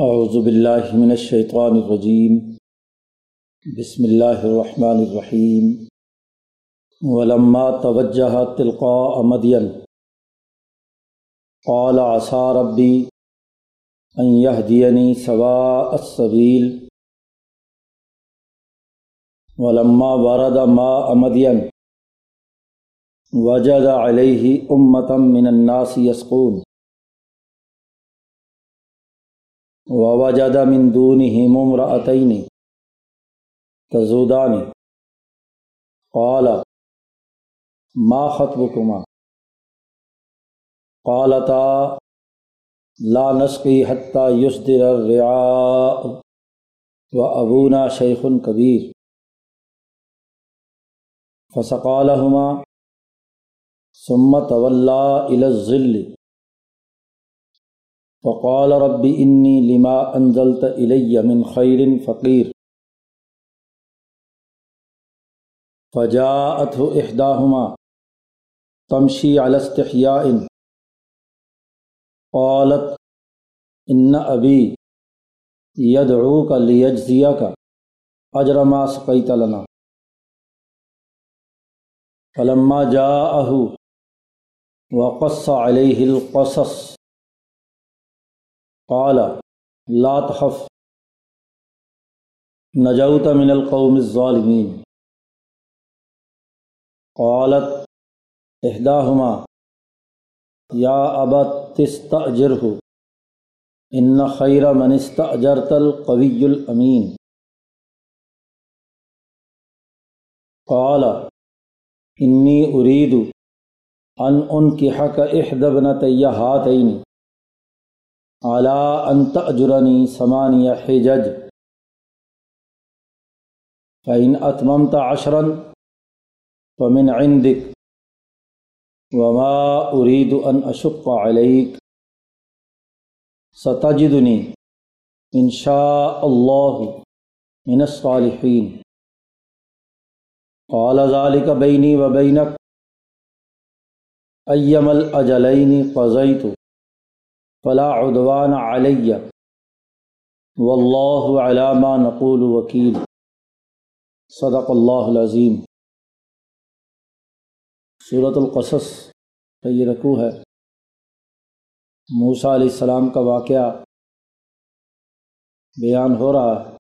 اعوذ باللہ من الشیطان الرجیم۔ بسم اللہ الرحمن الرحیم۔ ولما توجہ تلقاء مدین۔ قال عصا ربی ان يهديني سواء السبيل ولما ورد ماء مدين وجد عليه أمة من الناس يسقون ووجد من دونهم امرأتين تزودان. قال، ما خطبكما؟ قالتا، لا نسقي حتى يصدر الرعاء. وأبونا شيخ كبير. فسقى لهما، ثم تولى إلى الظل. فقال رب انی لما انزلت الی من خیر فقیر فجاءته احداهما تمشي على استحياء. قالت ان ابی يدعوك ليجزيك اجر ما سقيت لنا. فلما جاءه وقص عليه القصص قال، لا تخف. نجوت من القوم الظالمین. قالت احداهما یا ابت تستأجره ان خیر من استأجرت القوی الامین. قال، انی ارید ان انکحک احد ابنتی ہاتین. اعلیٰ انت اجرنی ثمانیہ حجج فعین اتممت عشرن فمن عندك وما ارید ان اشق علیک ستجدنی ان شاء اللہ من الصالحین قال ذلك بینی و بینک ایم الاجلین قضیت فلا عدوان علیہ واللہ علامہ نقول وکیل. صدق اللہ العظیم. صورت القصص کا یہ رقو ہے. موسیٰ علیہ السلام کا واقعہ بیان ہو رہا ہے.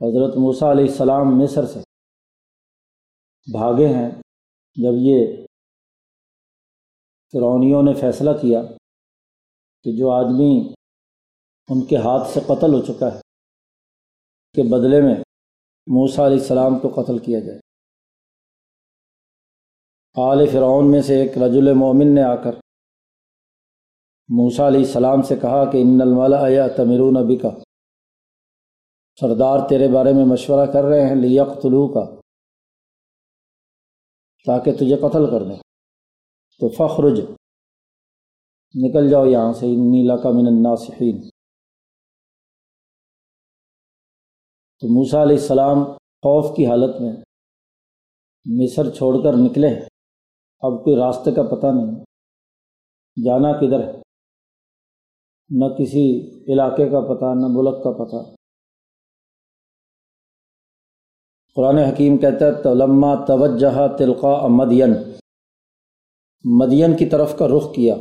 حضرت موسیٰ علیہ السلام مصر سے بھاگے ہیں جب یہ فرونیوں نے فیصلہ کیا کہ جو آدمی ان کے ہاتھ سے قتل ہو چکا ہے، کے بدلے میں موسیٰ علیہ السلام کو قتل کیا جائے۔ آل فرعون میں سے ایک رجل مومن نے آ کر موسیٰ علیہ السلام سے کہا کہ ان الملا تمرون نبی کا سردار تیرے بارے میں مشورہ کر رہے ہیں لیقتلو کا تاکہ تجھے قتل کر دیں۔ تو فخرج نکل جاؤ یہاں سے نیلا کا من الناسحین تو موسیٰ علیہ السلام خوف کی حالت میں مصر چھوڑ کر نکلے۔ اب کوئی راستے کا پتہ نہیں، جانا کدھر ہے؟ نہ کسی علاقے کا پتہ، نہ ملک کا پتہ۔ قرآن حکیم کہتا ہے تو لمہ توجہ تلقا مدین۔ مدین کی طرف کا رخ کیا،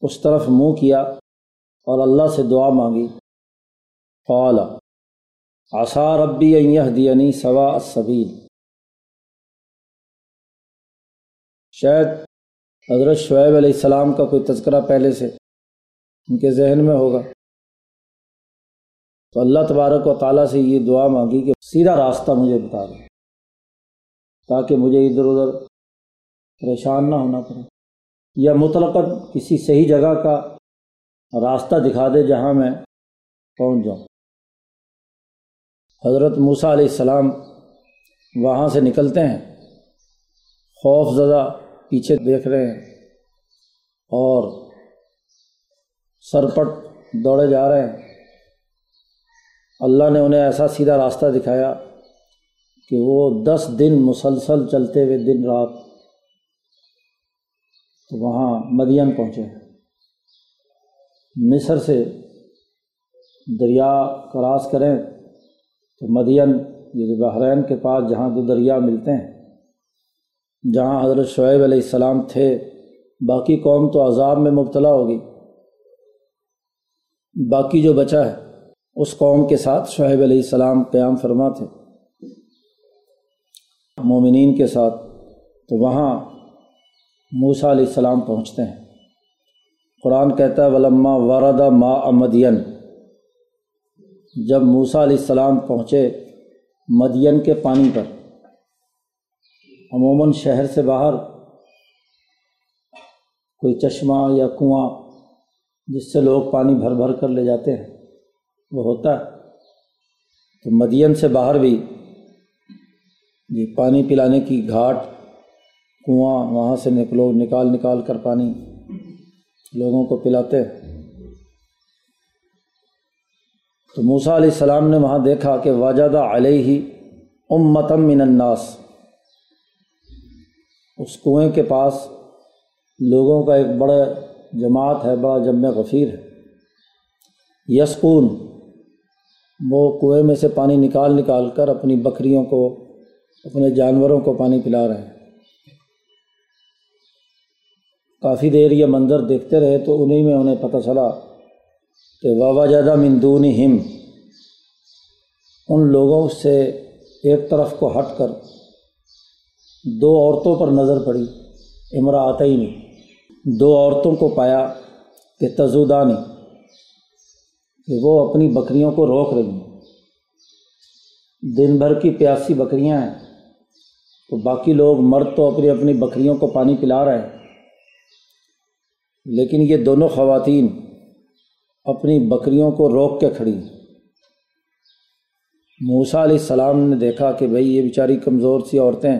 اس طرف منہ کیا اور اللہ سے دعا مانگی۔ قال آسا ربی دینی سوا السبیل۔ شاید حضرت شعیب علیہ السلام کا کوئی تذکرہ پہلے سے ان کے ذہن میں ہوگا۔ تو اللہ تبارک و تعالیٰ سے یہ دعا مانگی کہ سیدھا راستہ مجھے بتا دیں تاکہ مجھے ادھر ادھر پریشان نہ ہونا پڑے۔ یا مطلق کسی صحیح جگہ کا راستہ دکھا دے جہاں میں پہنچ جاؤں۔ حضرت موسیٰ علیہ السلام وہاں سے نکلتے ہیں، خوف زدہ پیچھے دیکھ رہے ہیں اور سرپٹ دوڑے جا رہے ہیں۔ اللہ نے انہیں ایسا سیدھا راستہ دکھایا کہ وہ دس دن مسلسل چلتے ہوئے دن رات تو وہاں مدین پہنچے۔ مصر سے دریا کراس کریں تو مدین، یہ بحرین کے پاس جہاں دو دریا ملتے ہیں، جہاں حضرت شعیب علیہ السلام تھے، باقی قوم تو عذاب میں مبتلا ہوگی۔ باقی جو بچا ہے، اس قوم کے ساتھ شعیب علیہ السلام قیام فرما تھے۔ مومنین کے ساتھ، تو وہاں موسا علیہ السلام پہنچتے ہیں۔ قرآن کہتا ہے، ولما واردا ما امدین جب موسا علیہ السلام پہنچے مدین کے پانی پر، عموماً شہر سے باہر، کوئی چشمہ یا کنواں جس سے لوگ پانی بھر بھر کر لے جاتے ہیں، وہ ہوتا ہے۔ تو مدین سے باہر بھی جی پانی پلانے کی گھاٹ کنواں وہاں سے نکلو، نکال نکال کر پانی لوگوں کو پلاتے۔ ہیں تو موسا علیہ السلام نے وہاں دیکھا کہ واجدہ علیہ ہی امتم من الناس۔ اس کنویں کے پاس لوگوں کا ایک بڑا جماعت ہے، بڑا جمع غفیر ہے۔ یسکون، وہ کنویں میں سے پانی نکال نکال کر اپنی بکریوں کو، اپنے جانوروں کو پانی پلا رہے ہیں۔ کافی دیر یہ منظر دیکھتے رہے تو انہیں میں انہیں پتہ چلا کہ وابا جادہ مندون ہم ان لوگوں سے ایک طرف کو ہٹ کر دو عورتوں پر نظر پڑی امراط ہی نہیں دو عورتوں کو پایا کہ تزودانی، کہ وہ اپنی بکریوں کو روک رہی ہیں۔ دن بھر کی پیاسی بکریاں ہیں، تو باقی لوگ مرد تو اپنی اپنی بکریوں کو پانی پلا رہے ہیں۔ لیکن یہ دونوں خواتین اپنی بکریوں کو روک کے کھڑی موسا علیہ السلام نے دیکھا کہ بھائی یہ بیچاری کمزور سی عورتیں،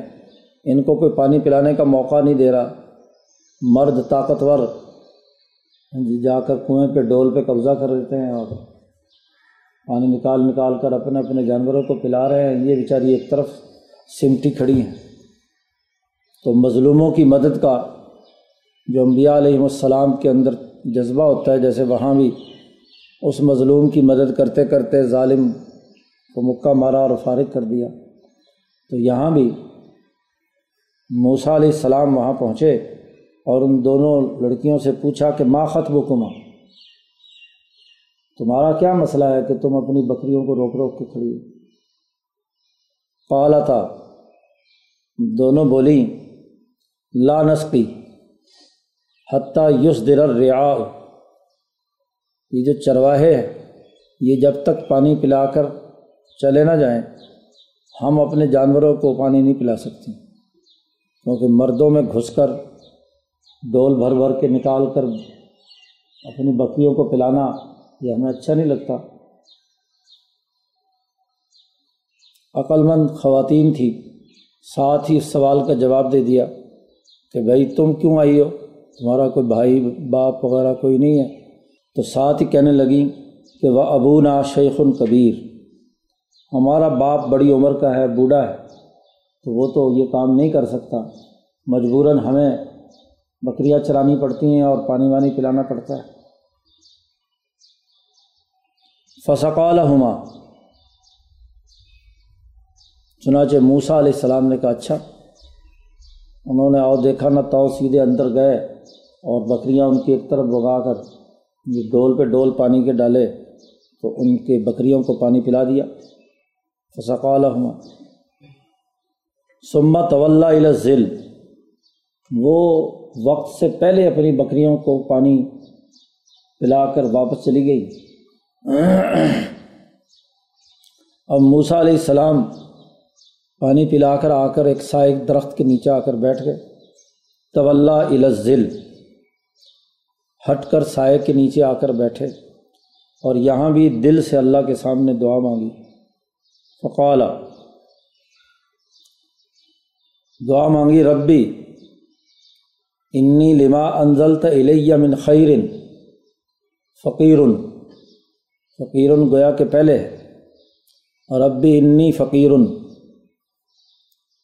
ان کو کوئی پانی پلانے کا موقع نہیں دے رہا۔ مرد طاقتور، جا کر کنویں پہ ڈول پہ قبضہ کر لیتے ہیں اور پانی نکال نکال کر اپنے اپنے جانوروں کو پلا رہے ہیں۔ یہ بیچاری ایک طرف سمٹی کھڑی ہیں۔ تو مظلوموں کی مدد کا جو انبیاء علیہم السلام کے اندر جذبہ ہوتا ہے، جیسے وہاں بھی اس مظلوم کی مدد کرتے کرتے ظالم کو مکہ مارا اور فارغ کر دیا۔ تو یہاں بھی موسا علیہ السلام وہاں پہنچے اور ان دونوں لڑکیوں سے پوچھا کہ ماں خط بکما تمہارا کیا مسئلہ ہے کہ تم اپنی بکریوں کو روک روک کے کھڑی پالا تھا دونوں بولی لا نسقی۔ حتیٰ یس در یہ جو چرواہے ہیں یہ جب تک پانی پلا کر چلے نہ جائیں، ہم اپنے جانوروں کو پانی نہیں پلا سکتے۔ کیونکہ مردوں میں گھس کر، ڈول بھر بھر کے نکال کر اپنی بکریوں کو پلانا یہ ہمیں اچھا نہیں لگتا۔ عقلمند خواتین تھی، ساتھ ہی اس سوال کا جواب دے دیا کہ بھائی تم کیوں آئی ہو؟ تمہارا کوئی بھائی، باپ وغیرہ کوئی نہیں ہے۔ تو ساتھ ہی کہنے لگیں کہ وہ ابو نا شیخ القبیر ہمارا باپ بڑی عمر کا ہے، بوڑھا ہے۔ تو وہ تو یہ کام نہیں کر سکتا۔ مجبوراً ہمیں بکریاں چرانی پڑتی ہیں اور پانی وانی پلانا پڑتا ہے۔ فسقال ہما چنانچہ موسا علیہ السلام نے کہا اچھا انہوں نے اور دیکھا، نہ تو سیدھے اندر گئے۔ اور بکریاں ان کی ایک طرف بگا کر یہ ڈول پہ ڈول پانی کے ڈالے تو ان کے بکریوں کو پانی پلا دیا۔ فسقال سما طول ذیل وہ وقت سے پہلے اپنی بکریوں کو پانی پلا کر واپس چلی گئی۔ اب موسا علیہ السلام پانی پلا کر آ کر ایک سا ایک درخت کے نیچے آ کر بیٹھ گئے۔ طول الزل ہٹ کر سائے کے نیچے آ کر بیٹھے اور یہاں بھی دل سے اللہ کے سامنے دعا مانگی۔ فقالا، دعا مانگی، ربی، انی لما انزلت الیہ من خیر فقیر۔ فقیر گویا کے پہلے، اور ربی انی فقیر۔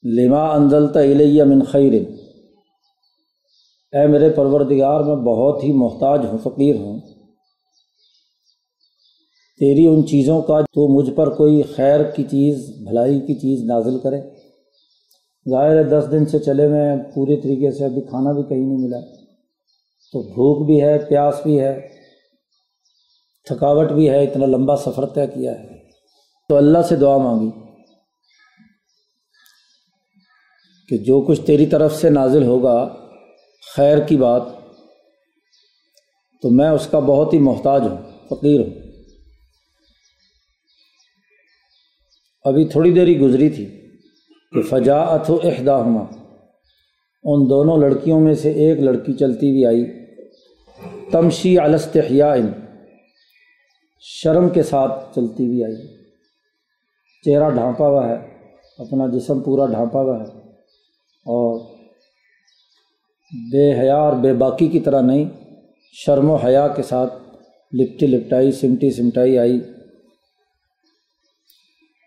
لما انزلت الیہ من خیر۔ اے میرے پروردگار، میں بہت ہی محتاج ہوں، فقیر ہوں۔ تیری ان چیزوں کا تو مجھ پر کوئی خیر کی چیز، بھلائی کی چیز نازل کرے۔ ظاہر ہے، دس دن سے چلے میں پورے طریقے سے ابھی کھانا بھی کہیں نہیں ملا۔ تو بھوک بھی ہے، پیاس بھی ہے، تھکاوٹ بھی ہے، اتنا لمبا سفر طے کیا ہے۔ تو اللہ سے دعا مانگی کہ جو کچھ تیری طرف سے نازل ہوگا خیر کی بات، تو میں اس کا بہت ہی محتاج ہوں، فقیر ہوں۔ ابھی تھوڑی دیر گزری تھی کہ فجاعت و احدا ان دونوں لڑکیوں میں سے ایک لڑکی چلتی ہوئی آئی۔ تمشی علستحیاء شرم کے ساتھ چلتی ہوئی آئی۔ چہرہ ڈھانپا ہوا ہے، اپنا جسم پورا ڈھانپا ہوا ہے اور بے حیا اور بے باقی کی طرح نہیں، شرم و حیا کے ساتھ لپٹی لپٹائی، سمٹی سمٹائی آئی۔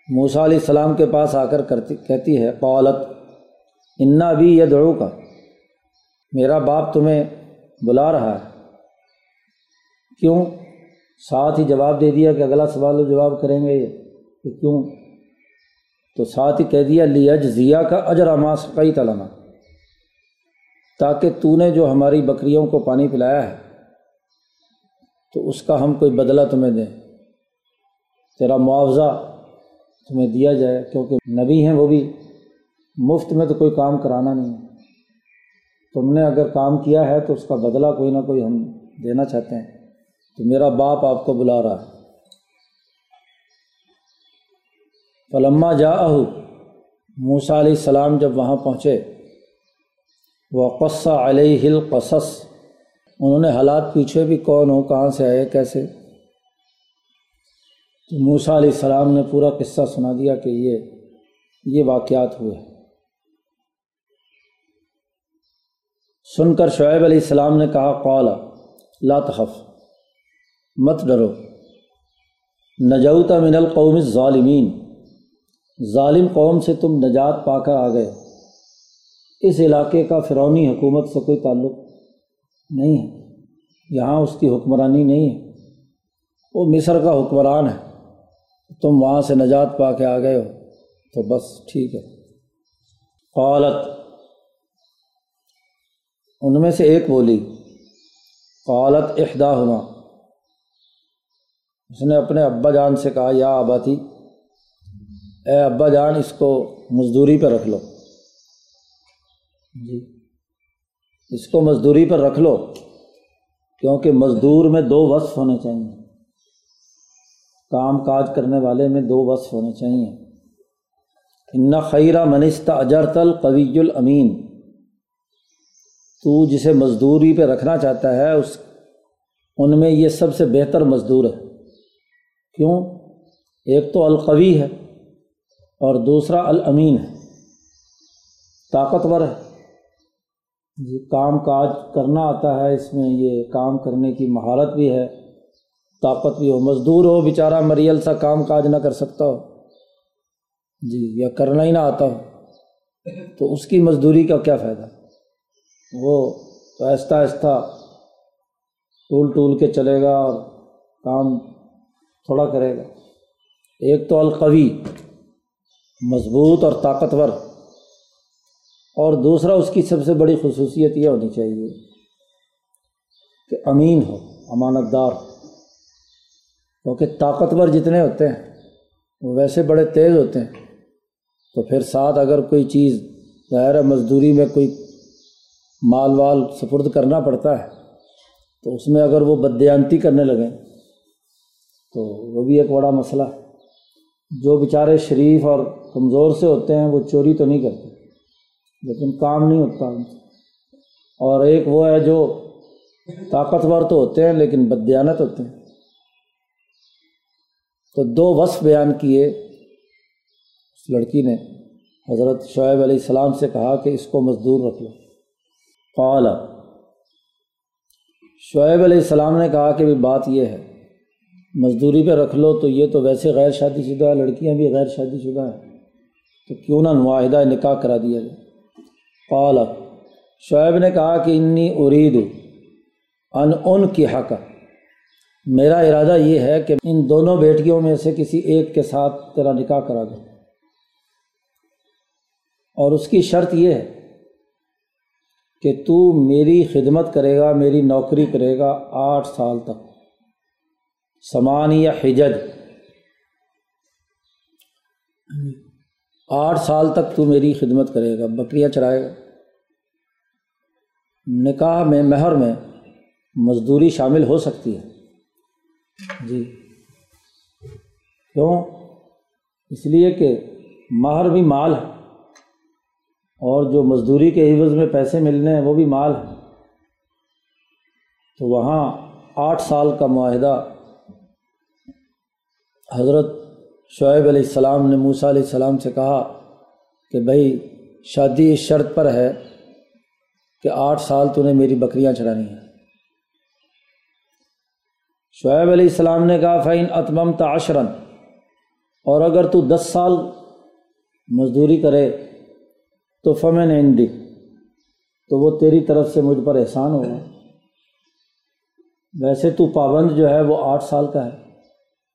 موسا علیہ السلام کے پاس آ کر کرتی، کہتی ہے قولت انا بھی یہ دوڑوں کا میرا باپ تمہیں بلا رہا ہے۔ کیوں؟ ساتھ ہی جواب دے دیا کہ اگلا سوال جواب کریں گے یہ کہ کیوں؟ تو ساتھ ہی کہہ دیا، لیج ضیا کا اجر اماس کئی تلانا تاکہ تو نے جو ہماری بکریوں کو پانی پلایا ہے، تو اس کا ہم کوئی بدلہ تمہیں دیں۔ تیرا معاوضہ تمہیں دیا جائے، کیونکہ نبی ہیں وہ بھی۔ مفت میں تو کوئی کام کرانا نہیں ہے۔ تم نے اگر کام کیا ہے تو اس کا بدلہ کوئی نہ کوئی ہم دینا چاہتے ہیں۔ تو میرا باپ آپ کو بلا رہا ہے۔ فلما جا موسا علیہ السلام جب وہاں پہنچے وہ قصہ علیہ القصص۔ انہوں نے حالات پوچھے بھی کون ہو، کہاں سے آئے، کیسے۔ تو موسا علیہ السلام نے پورا قصہ سنا دیا کہ یہ یہ واقعات ہوئے۔ سن کر شعیب علیہ السلام نے کہا قالا لا تخف، مت ڈرو۔ نجوتا من القوم ظالمین ظالم قوم سے تم نجات پا کر آ گئے۔ اس علاقے کا فرونی حکومت سے کوئی تعلق نہیں ہے۔ یہاں اس کی حکمرانی نہیں ہے۔ وہ مصر کا حکمران ہے۔ تم وہاں سے نجات پا کے آ گئے ہو۔ تو بس ٹھیک ہے۔ قالت، ان میں سے ایک بولی، قالت احدا ہما اس نے اپنے ابا جان سے کہا، یا ابا تھی اے ابا جان، اس کو مزدوری پہ رکھ لو۔ جی۔ اس کو مزدوری پر رکھ لو، کیونکہ مزدور میں دو وصف ہونے چاہئیں کام کاج کرنے والے میں دو وصف ہونے چاہئیں ان خیرہ منستہ اجر تل قوی الامین۔ تو جسے مزدوری پہ رکھنا چاہتا ہے، اس، ان میں یہ سب سے بہتر مزدور ہے۔ کیوں؟ ایک تو القوی ہے اور دوسرا الامین ہے۔ طاقتور ہے۔ جی کام کاج کرنا آتا ہے، اس میں یہ کام کرنے کی مہارت بھی ہے، طاقت بھی ہو، مزدور ہو، بیچارہ مریل سا کام کاج نہ کر سکتا ہو۔ جی یا کرنا ہی نہ آتا ہو۔ تو اس کی مزدوری کا کیا فائدہ؟ وہ تو آہستہ آہستہ ٹول ٹول کے چلے گا اور کام تھوڑا کرے گا۔ ایک تو القوی، مضبوط اور طاقتور۔ اور دوسرا اس کی سب سے بڑی خصوصیت یہ ہونی چاہیے کہ امین ہو، امانت دار کیونکہ طاقتور جتنے ہوتے ہیں، وہ ویسے بڑے تیز ہوتے ہیں۔ تو پھر ساتھ اگر کوئی چیز ظاہر مزدوری میں کوئی مال وال سپرد کرنا پڑتا ہے، تو اس میں اگر وہ بدیانتی کرنے لگیں، تو وہ بھی ایک بڑا مسئلہ ہے۔ جو بیچارے شریف اور کمزور سے ہوتے ہیں، وہ چوری تو نہیں کرتے۔ لیکن کام نہیں ہوتا۔ ان سے اور ایک وہ ہے جو طاقتور تو ہوتے ہیں لیکن بدیانت ہوتے ہیں۔ تو دو وصف بیان کیے۔ اس لڑکی نے حضرت شعیب علیہ السلام سے کہا کہ اس کو مزدور رکھ لو۔ قال، شعیب علیہ السلام نے کہا کہ بات یہ ہے، مزدوری پہ رکھ لو تو یہ تو ویسے غیر شادی شدہ ہے لڑکیاں بھی غیر شادی شدہ ہیں۔ تو کیوں نہ معاہدہ نکاح کرا دیا جائے۔ قال، شعیب نے کہا کہ انی ارید ان ان کی حق میرا ارادہ یہ ہے کہ ان دونوں بیٹیوں میں سے کسی ایک کے ساتھ تیرا نکاح کرا دوں۔ اور اس کی شرط یہ ہے کہ تو میری خدمت کرے گا، میری نوکری کرے گا آٹھ سال تک۔ سمان یا حجج۔ آٹھ سال تک تو میری خدمت کرے گا، بکریاں چرائے گا۔ نکاح میں، مہر میں مزدوری شامل ہو سکتی ہے۔ جی۔ کیوں؟ اس لیے کہ مہر بھی مال ہے۔ اور جو مزدوری کے عوض میں پیسے ملنے ہیں، وہ بھی مال ہے تو وہاں آٹھ سال کا معاہدہ حضرت شعیب علیہ السلام نے موسیٰ علیہ السلام سے کہا کہ بھائی شادی اس شرط پر ہے کہ آٹھ سال تو نے میری بکریاں چڑھانی ہیں۔ شعیب علیہ السلام نے کہا فعین اتمم تعشرن اور اگر تو دس سال مزدوری کرے تو فمن اندی تو وہ تیری طرف سے مجھ پر احسان ہوگا۔ ویسے تو پابند جو ہے وہ آٹھ سال کا ہے۔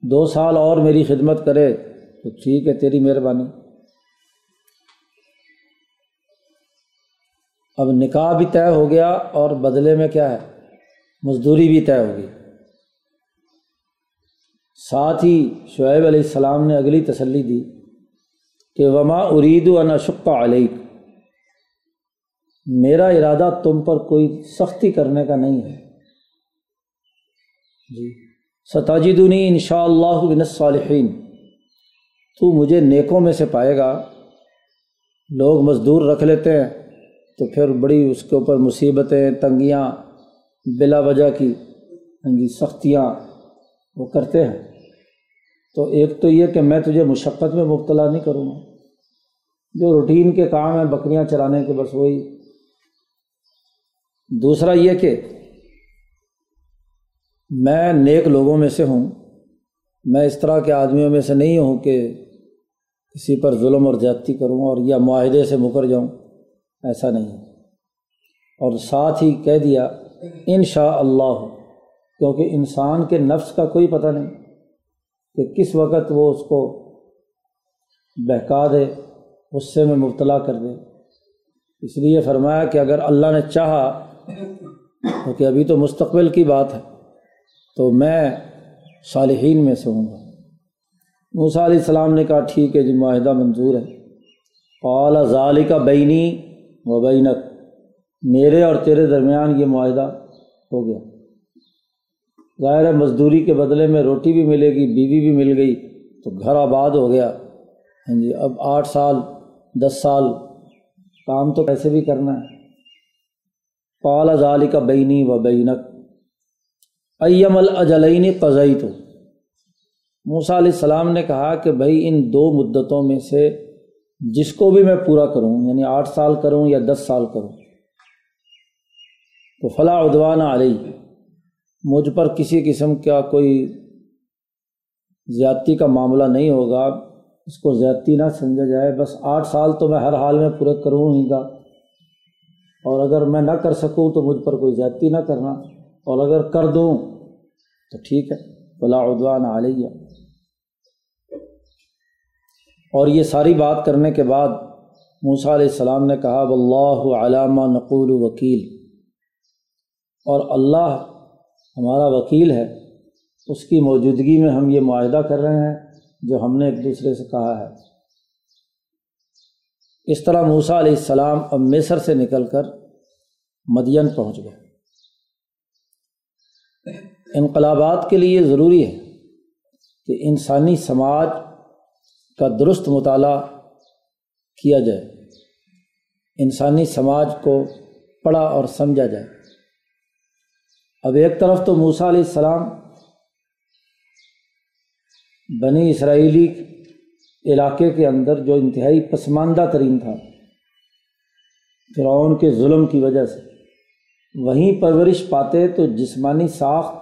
دو سال اور میری خدمت کرے تو ٹھیک ہے، تیری مہربانی۔ اب نکاح بھی طے ہو گیا اور بدلے میں کیا ہے؟ مزدوری بھی طے ہوگی۔ ساتھ ہی شعیب علیہ السلام نے اگلی تسلی دی کہ وما ارید و نشق علیہ میرا ارادہ تم پر کوئی سختی کرنے کا نہیں ہے۔ جی۔ ستاجدنی ان شاء اللہ بن صالحین تو مجھے نیکوں میں سے پائے گا۔ لوگ مزدور رکھ لیتے ہیں، تو پھر بڑی اس کے اوپر مصیبتیں، تنگیاں بلا وجہ کی سختیاں وہ کرتے ہیں۔ تو ایک تو یہ کہ میں تجھے مشقت میں مبتلا نہیں کروں گا۔ جو روٹین کے کام ہیں، بکریاں چرانے کے بس وہی۔ دوسرا یہ کہ میں نیک لوگوں میں سے ہوں۔ میں اس طرح کے آدمیوں میں سے نہیں ہوں کہ کسی پر ظلم اور زیادتی کروں اور یا معاہدے سے مکر جاؤں۔ ایسا نہیں اور ساتھ ہی کہہ دیا ان شاء اللہ کیونکہ انسان کے نفس کا کوئی پتہ نہیں کہ کس وقت وہ اس کو بہکا دے غصے میں مبتلا کر دے۔ اس لیے فرمایا کہ اگر اللہ نے چاہا کیونکہ ابھی تو مستقبل کی بات ہے۔ تو میں صالحین میں سے ہوں گا۔ موسیٰ علیہ السلام نے کہا، ٹھیک ہے جی معاہدہ منظور ہے۔ قال ظالی کا بینی و بینک۔ میرے اور تیرے درمیان یہ معاہدہ ہو گیا۔ ظاہر مزدوری کے بدلے میں روٹی بھی ملے گی، بیوی بھی مل گئی، تو گھر آباد ہو گیا۔ ہاں جی اب آٹھ سال، دس سال کام تو کیسے بھی کرنا ہے۔ قال ظالی کا بینی و بینک۔ ایم الاجلین قزئی تو موسیٰ علیہ السلام نے کہا کہ بھائی ان دو مدتوں میں سے جس کو بھی میں پورا کروں یعنی آٹھ سال کروں یا دس سال کروں، تو فلاں ادوان علیہ۔ مجھ پر کسی قسم کا کوئی زیادتی کا معاملہ نہیں ہوگا۔ اس کو زیادتی نہ سمجھا جائے۔ بس آٹھ سال تو میں ہر حال میں پورے کروں ہی گا۔ اور اگر میں نہ کر سکوں تو مجھ پر کوئی زیادتی نہ کرنا۔ اور اگر کر دوں تو ٹھیک ہے۔ بلا ادوان علیہ اور یہ ساری بات کرنے کے بعد موسیٰ علیہ السلام نے کہا بلّہ علامہ نقول وکیل اور اللہ ہمارا وکیل ہے۔ اس کی موجودگی میں ہم یہ معاہدہ کر رہے ہیں، جو ہم نے ایک دوسرے سے کہا ہے۔ اس طرح موسیٰ علیہ السلام اب مصر سے نکل کر مدین پہنچ گئے۔ انقلابات کے لیے ضروری ہے کہ انسانی سماج کا درست مطالعہ کیا جائے، انسانی سماج کو پڑھا اور سمجھا جائے۔ اب ایک طرف تو موسیٰ علیہ السلام بنی اسرائیلی علاقے کے اندر جو انتہائی پسماندہ ترین تھا، فرعون کے ظلم کی وجہ سے، وہیں پرورش پاتے تو جسمانی ساخت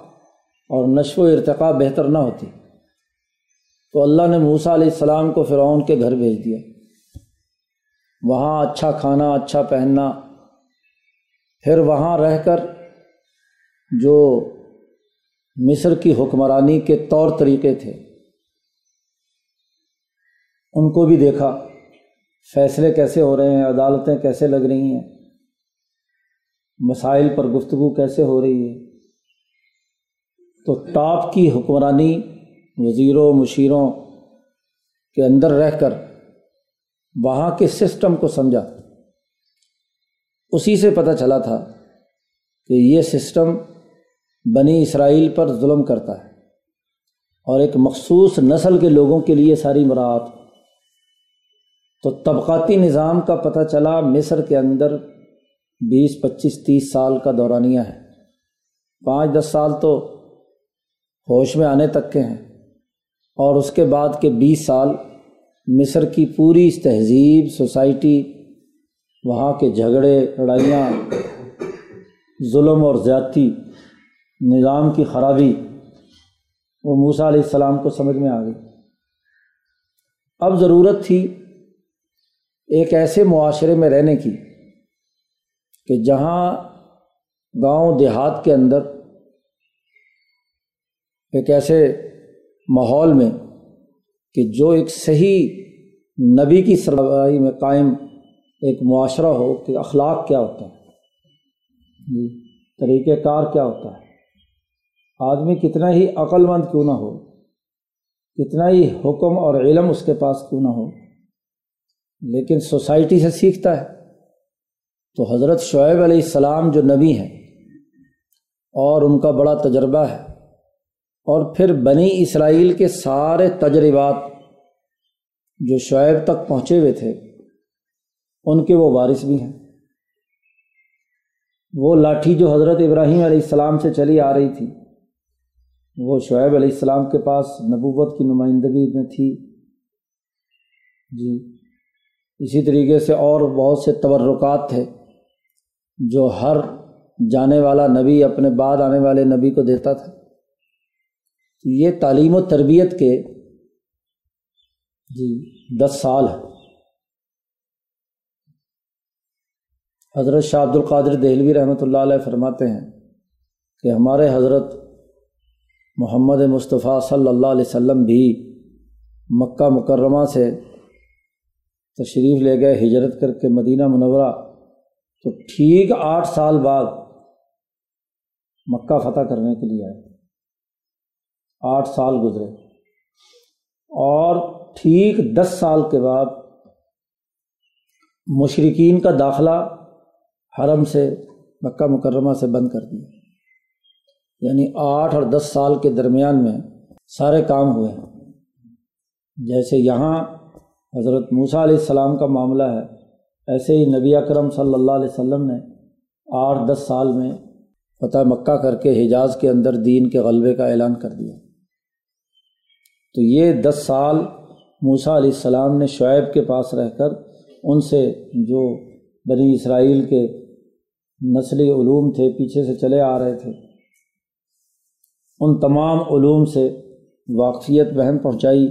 اور نشو و ارتقاء بہتر نہ ہوتی۔ تو اللہ نے موسیٰ علیہ السلام کو فرعون کے گھر بھیج دیا۔ وہاں اچھا کھانا اچھا پہننا۔ پھر وہاں رہ کر جو مصر کی حکمرانی کے طور طریقے تھے، ان کو بھی دیکھا۔ فیصلے کیسے ہو رہے ہیں؟ عدالتیں کیسے لگ رہی ہیں؟ مسائل پر گفتگو کیسے ہو رہی ہے؟ تو ٹاپ کی حکمرانی وزیروں، مشیروں کے اندر رہ کر وہاں کے سسٹم کو سمجھا۔ اسی سے پتہ چلا تھا کہ یہ سسٹم بنی اسرائیل پر ظلم کرتا ہے اور ایک مخصوص نسل کے لوگوں کے لیے ساری مراعات۔ تو طبقاتی نظام کا پتہ چلا مصر کے اندر بیس، پچیس، تیس سال کا دورانیہ ہے۔ پانچ، دس سال تو ہوش میں آنے تک کے ہیں۔ اور اس کے بعد کے بیس سال مصر کی پوری تہذیب، سوسائٹی، وہاں کے جھگڑے، لڑائیاں، ظلم اور زیادتی نظام کی خرابی، وہ موسا علیہ السلام کو سمجھ میں آ گئی۔ اب ضرورت تھی ایک ایسے معاشرے میں رہنے کی کہ جہاں گاؤں دیہات کے اندر ایک ایسے ماحول میں کہ جو ایک صحیح نبی کی سربراہی میں قائم ایک معاشرہ ہو کہ اخلاق کیا ہوتا ہے جی طریقۂ کار کیا ہوتا ہے۔ آدمی کتنا ہی عقل مند کیوں نہ ہو، کتنا ہی حکم اور علم اس کے پاس کیوں نہ ہو، لیکن سوسائٹی سے سیکھتا ہے۔ تو حضرت شعیب علیہ السلام جو نبی ہیں اور ان کا بڑا تجربہ ہے اور پھر بنی اسرائیل کے سارے تجربات جو شعیب تک پہنچے ہوئے تھے، ان کے وہ وارث بھی ہیں۔ وہ لاٹھی جو حضرت ابراہیم علیہ السلام سے چلی آ رہی تھی، وہ شعیب علیہ السلام کے پاس نبوت کی نمائندگی میں تھی۔ جی اسی طریقے سے اور بہت سے تبرکات تھے جو ہر جانے والا نبی اپنے بعد آنے والے نبی کو دیتا تھا۔ یہ تعلیم و تربیت کے جی دس سال ہے حضرت شاہ عبد القادر دہلوی رحمۃ اللہ علیہ فرماتے ہیں کہ ہمارے حضرت محمد مصطفیٰ صلی اللہ علیہ وسلم بھی مکہ مکرمہ سے تشریف لے گئے، ہجرت کر کے مدینہ منورہ، تو ٹھیک آٹھ سال بعد مکہ فتح کرنے کے لیے آئے۔ آٹھ سال گزرے۔ اور ٹھیک دس سال کے بعد مشرقین کا داخلہ حرم سے مکہ مکرمہ سے بند کر دیا۔ یعنی آٹھ اور دس سال کے درمیان میں سارے کام ہوئے۔ ہیں جیسے یہاں حضرت موسیٰ علیہ السلام کا معاملہ ہے، ایسے ہی نبی اکرم صلی اللہ علیہ وسلم نے آٹھ دس سال میں فتح مکہ کر کے حجاز کے اندر دین کے غلبے کا اعلان کر دیا۔ تو یہ دس سال موسیٰ علیہ السلام نے شعیب کے پاس رہ کر ان سے جو بنی اسرائیل کے نسلی علوم تھے، پیچھے سے چلے آ رہے تھے، ان تمام علوم سے واقفیت بہن پہنچائی۔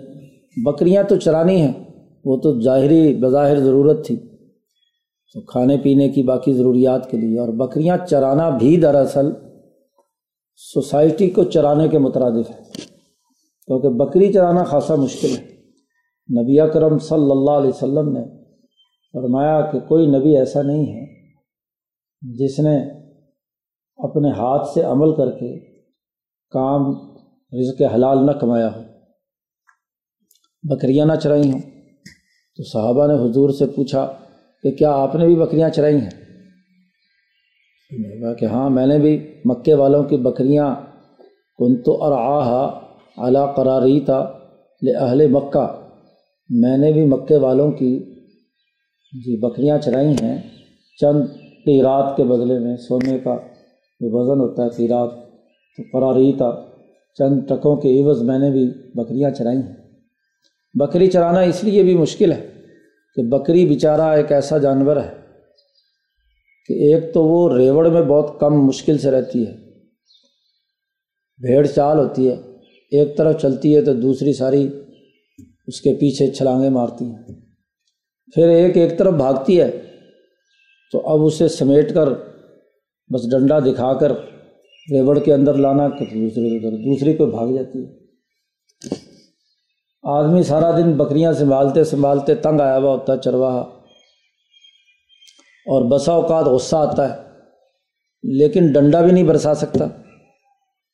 بکریاں تو چرانی ہیں، وہ تو ظاہری بظاہر ضرورت تھی۔ تو کھانے پینے کی باقی ضروریات کے لیے، اور بکریاں چرانا بھی دراصل سوسائٹی کو چرانے کے مترادف ہے کیونکہ بکری چرانا خاصا مشکل ہے۔ نبی اکرم صلی اللہ علیہ وسلم نے فرمایا کہ کوئی نبی ایسا نہیں ہے جس نے اپنے ہاتھ سے عمل کر کے کام رزق حلال نہ کمایا ہو۔ بکریاں نہ چرائی ہوں۔ تو صحابہ نے حضور سے پوچھا کہ کیا آپ نے بھی بکریاں چرائی ہیں؟ کہا کہ ہاں میں نے بھی مکے والوں کی بکریاں کن تو ارآ اعلیٰ قراری تھا اہل مکہ۔ میں نے بھی مکے والوں کی جی بکریاں چرائی ہیں۔ چند قیرات کے بدلے میں سونے کا جو وزن ہوتا ہے، قیرات، تو قراری تھا۔ چند ٹکوں کے عوض میں نے بھی بکریاں چرائی ہیں۔ بکری چرانا اس لیے بھی مشکل ہے کہ بکری بیچارہ ایک ایسا جانور ہے کہ ایک تو وہ ریوڑ میں بہت کم مشکل سے رہتی ہے، بھیڑ چال ہوتی ہے۔ ایک طرف چلتی ہے تو دوسری ساری اس کے پیچھے چھلانگیں مارتی ہیں۔ پھر ایک ایک طرف بھاگتی ہے تو اب اسے سمیٹ کر بس ڈنڈا دکھا کر ریوڑ کے اندر لانا کہ دوسرے ادھر، دوسری کو بھاگ جاتی ہے۔ آدمی سارا دن بکریاں سنبھالتے سنبھالتے تنگ آیا ہوا ہوتا ہے، چرواہا۔ اور بسا اوقات غصہ آتا ہے، لیکن ڈنڈا بھی نہیں برسا سکتا۔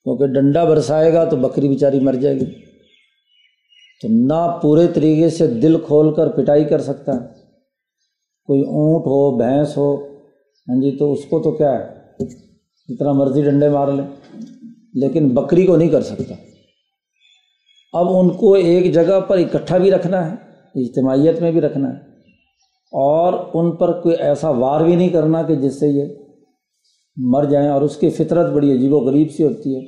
کیونکہ ڈنڈا برسائے گا تو بکری بیچاری مر جائے گی۔ تو نہ پورے طریقے سے دل کھول کر پٹائی کر سکتا ہے۔ کوئی اونٹ ہو، بھینس ہو ہاں جی تو اس کو تو کیا ہے؟ جتنا مرضی ڈنڈے مار لیں لیکن بکری کو نہیں کر سکتا۔ اب ان کو ایک جگہ پر اکٹھا بھی رکھنا ہے، اجتماعیت میں بھی رکھنا ہے۔ اور ان پر کوئی ایسا وار بھی نہیں کرنا کہ جس سے یہ مر جائیں اور اس کی فطرت بڑی عجیب و غریب سی ہوتی ہے۔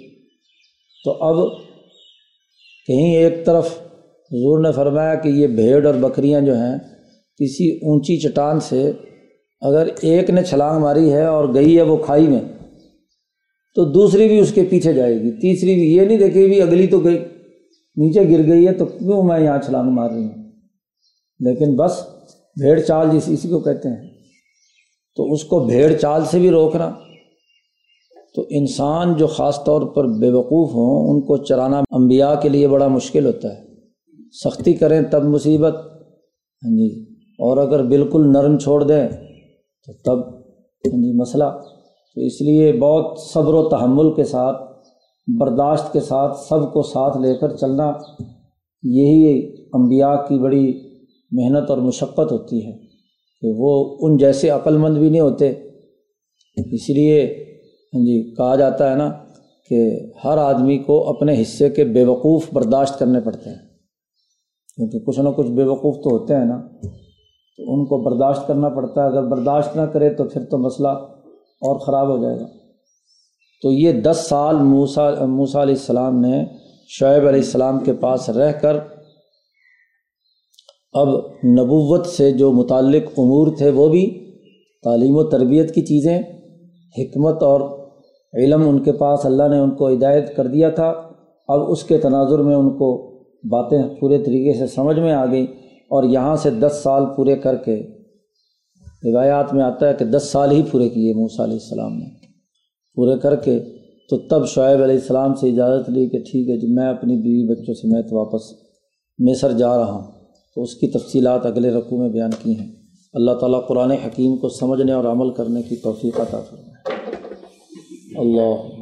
تو اب کہیں ایک طرف حضور نے فرمایا کہ یہ بھیڑ اور بکریاں جو ہیں، کسی اونچی چٹان سے اگر ایک نے چھلانگ ماری ہے اور گئی ہے وہ کھائی میں، تو دوسری بھی اس کے پیچھے جائے گی۔ تیسری بھی یہ نہیں دیکھے بھی اگلی تو گئی، نیچے گر گئی ہے تو کیوں میں یہاں چھلانگ مار رہی ہوں؟ لیکن بس بھیڑ چال جس اسی کو کہتے ہیں۔ تو اس کو بھیڑ چال سے بھی روکنا۔ تو انسان جو خاص طور پر بے وقوف ہوں، ان کو چرانا انبیاء کے لیے بڑا مشکل ہوتا ہے۔ سختی کریں تب مصیبت۔ ہاں جی۔ اور اگر بالکل نرم چھوڑ دیں، تو تب ہاں جی مسئلہ۔ تو اس لیے بہت صبر و تحمل کے ساتھ، برداشت کے ساتھ، سب کو ساتھ لے کر چلنا، یہی انبیاء کی بڑی محنت اور مشقت ہوتی ہے کہ وہ ان جیسے عقلمند بھی نہیں ہوتے۔ اس لیے ہاں جی کہا جاتا ہے نا کہ ہر آدمی کو اپنے حصے کے بے وقوف برداشت کرنے پڑتے ہیں۔ کیونکہ کچھ نہ کچھ بے وقوف تو ہوتے ہیں نا، تو ان کو برداشت کرنا پڑتا ہے۔ اگر برداشت نہ کرے تو پھر تو مسئلہ اور خراب ہو جائے گا۔ تو یہ دس سال موسا موسا علیہ السلام نے شعیب علیہ السلام کے پاس رہ کر اب نبوت سے جو متعلق امور تھے وہ بھی تعلیم و تربیت کی چیزیں، حکمت اور علم ان کے پاس اللہ نے ان کو ہدایت کر دیا تھا۔ اب اس کے تناظر میں ان کو باتیں پورے طریقے سے سمجھ میں آ گئیں اور یہاں سے دس سال پورے کر کے روایات میں آتا ہے کہ دس سال ہی پورے کیے موسیٰ علیہ السلام نے۔ پورے کر کے تو تب شعیب علیہ السلام سے اجازت لی کہ ٹھیک ہے جی میں اپنی بیوی بچوں سے میں تو واپس مصر جا رہا ہوں۔ تو اس کی تفصیلات اگلے رقوع میں بیان کی ہیں۔ اللہ تعالیٰ قرآن حکیم کو سمجھنے اور عمل کرنے کی توفیق عطا فرمائے۔ اللہ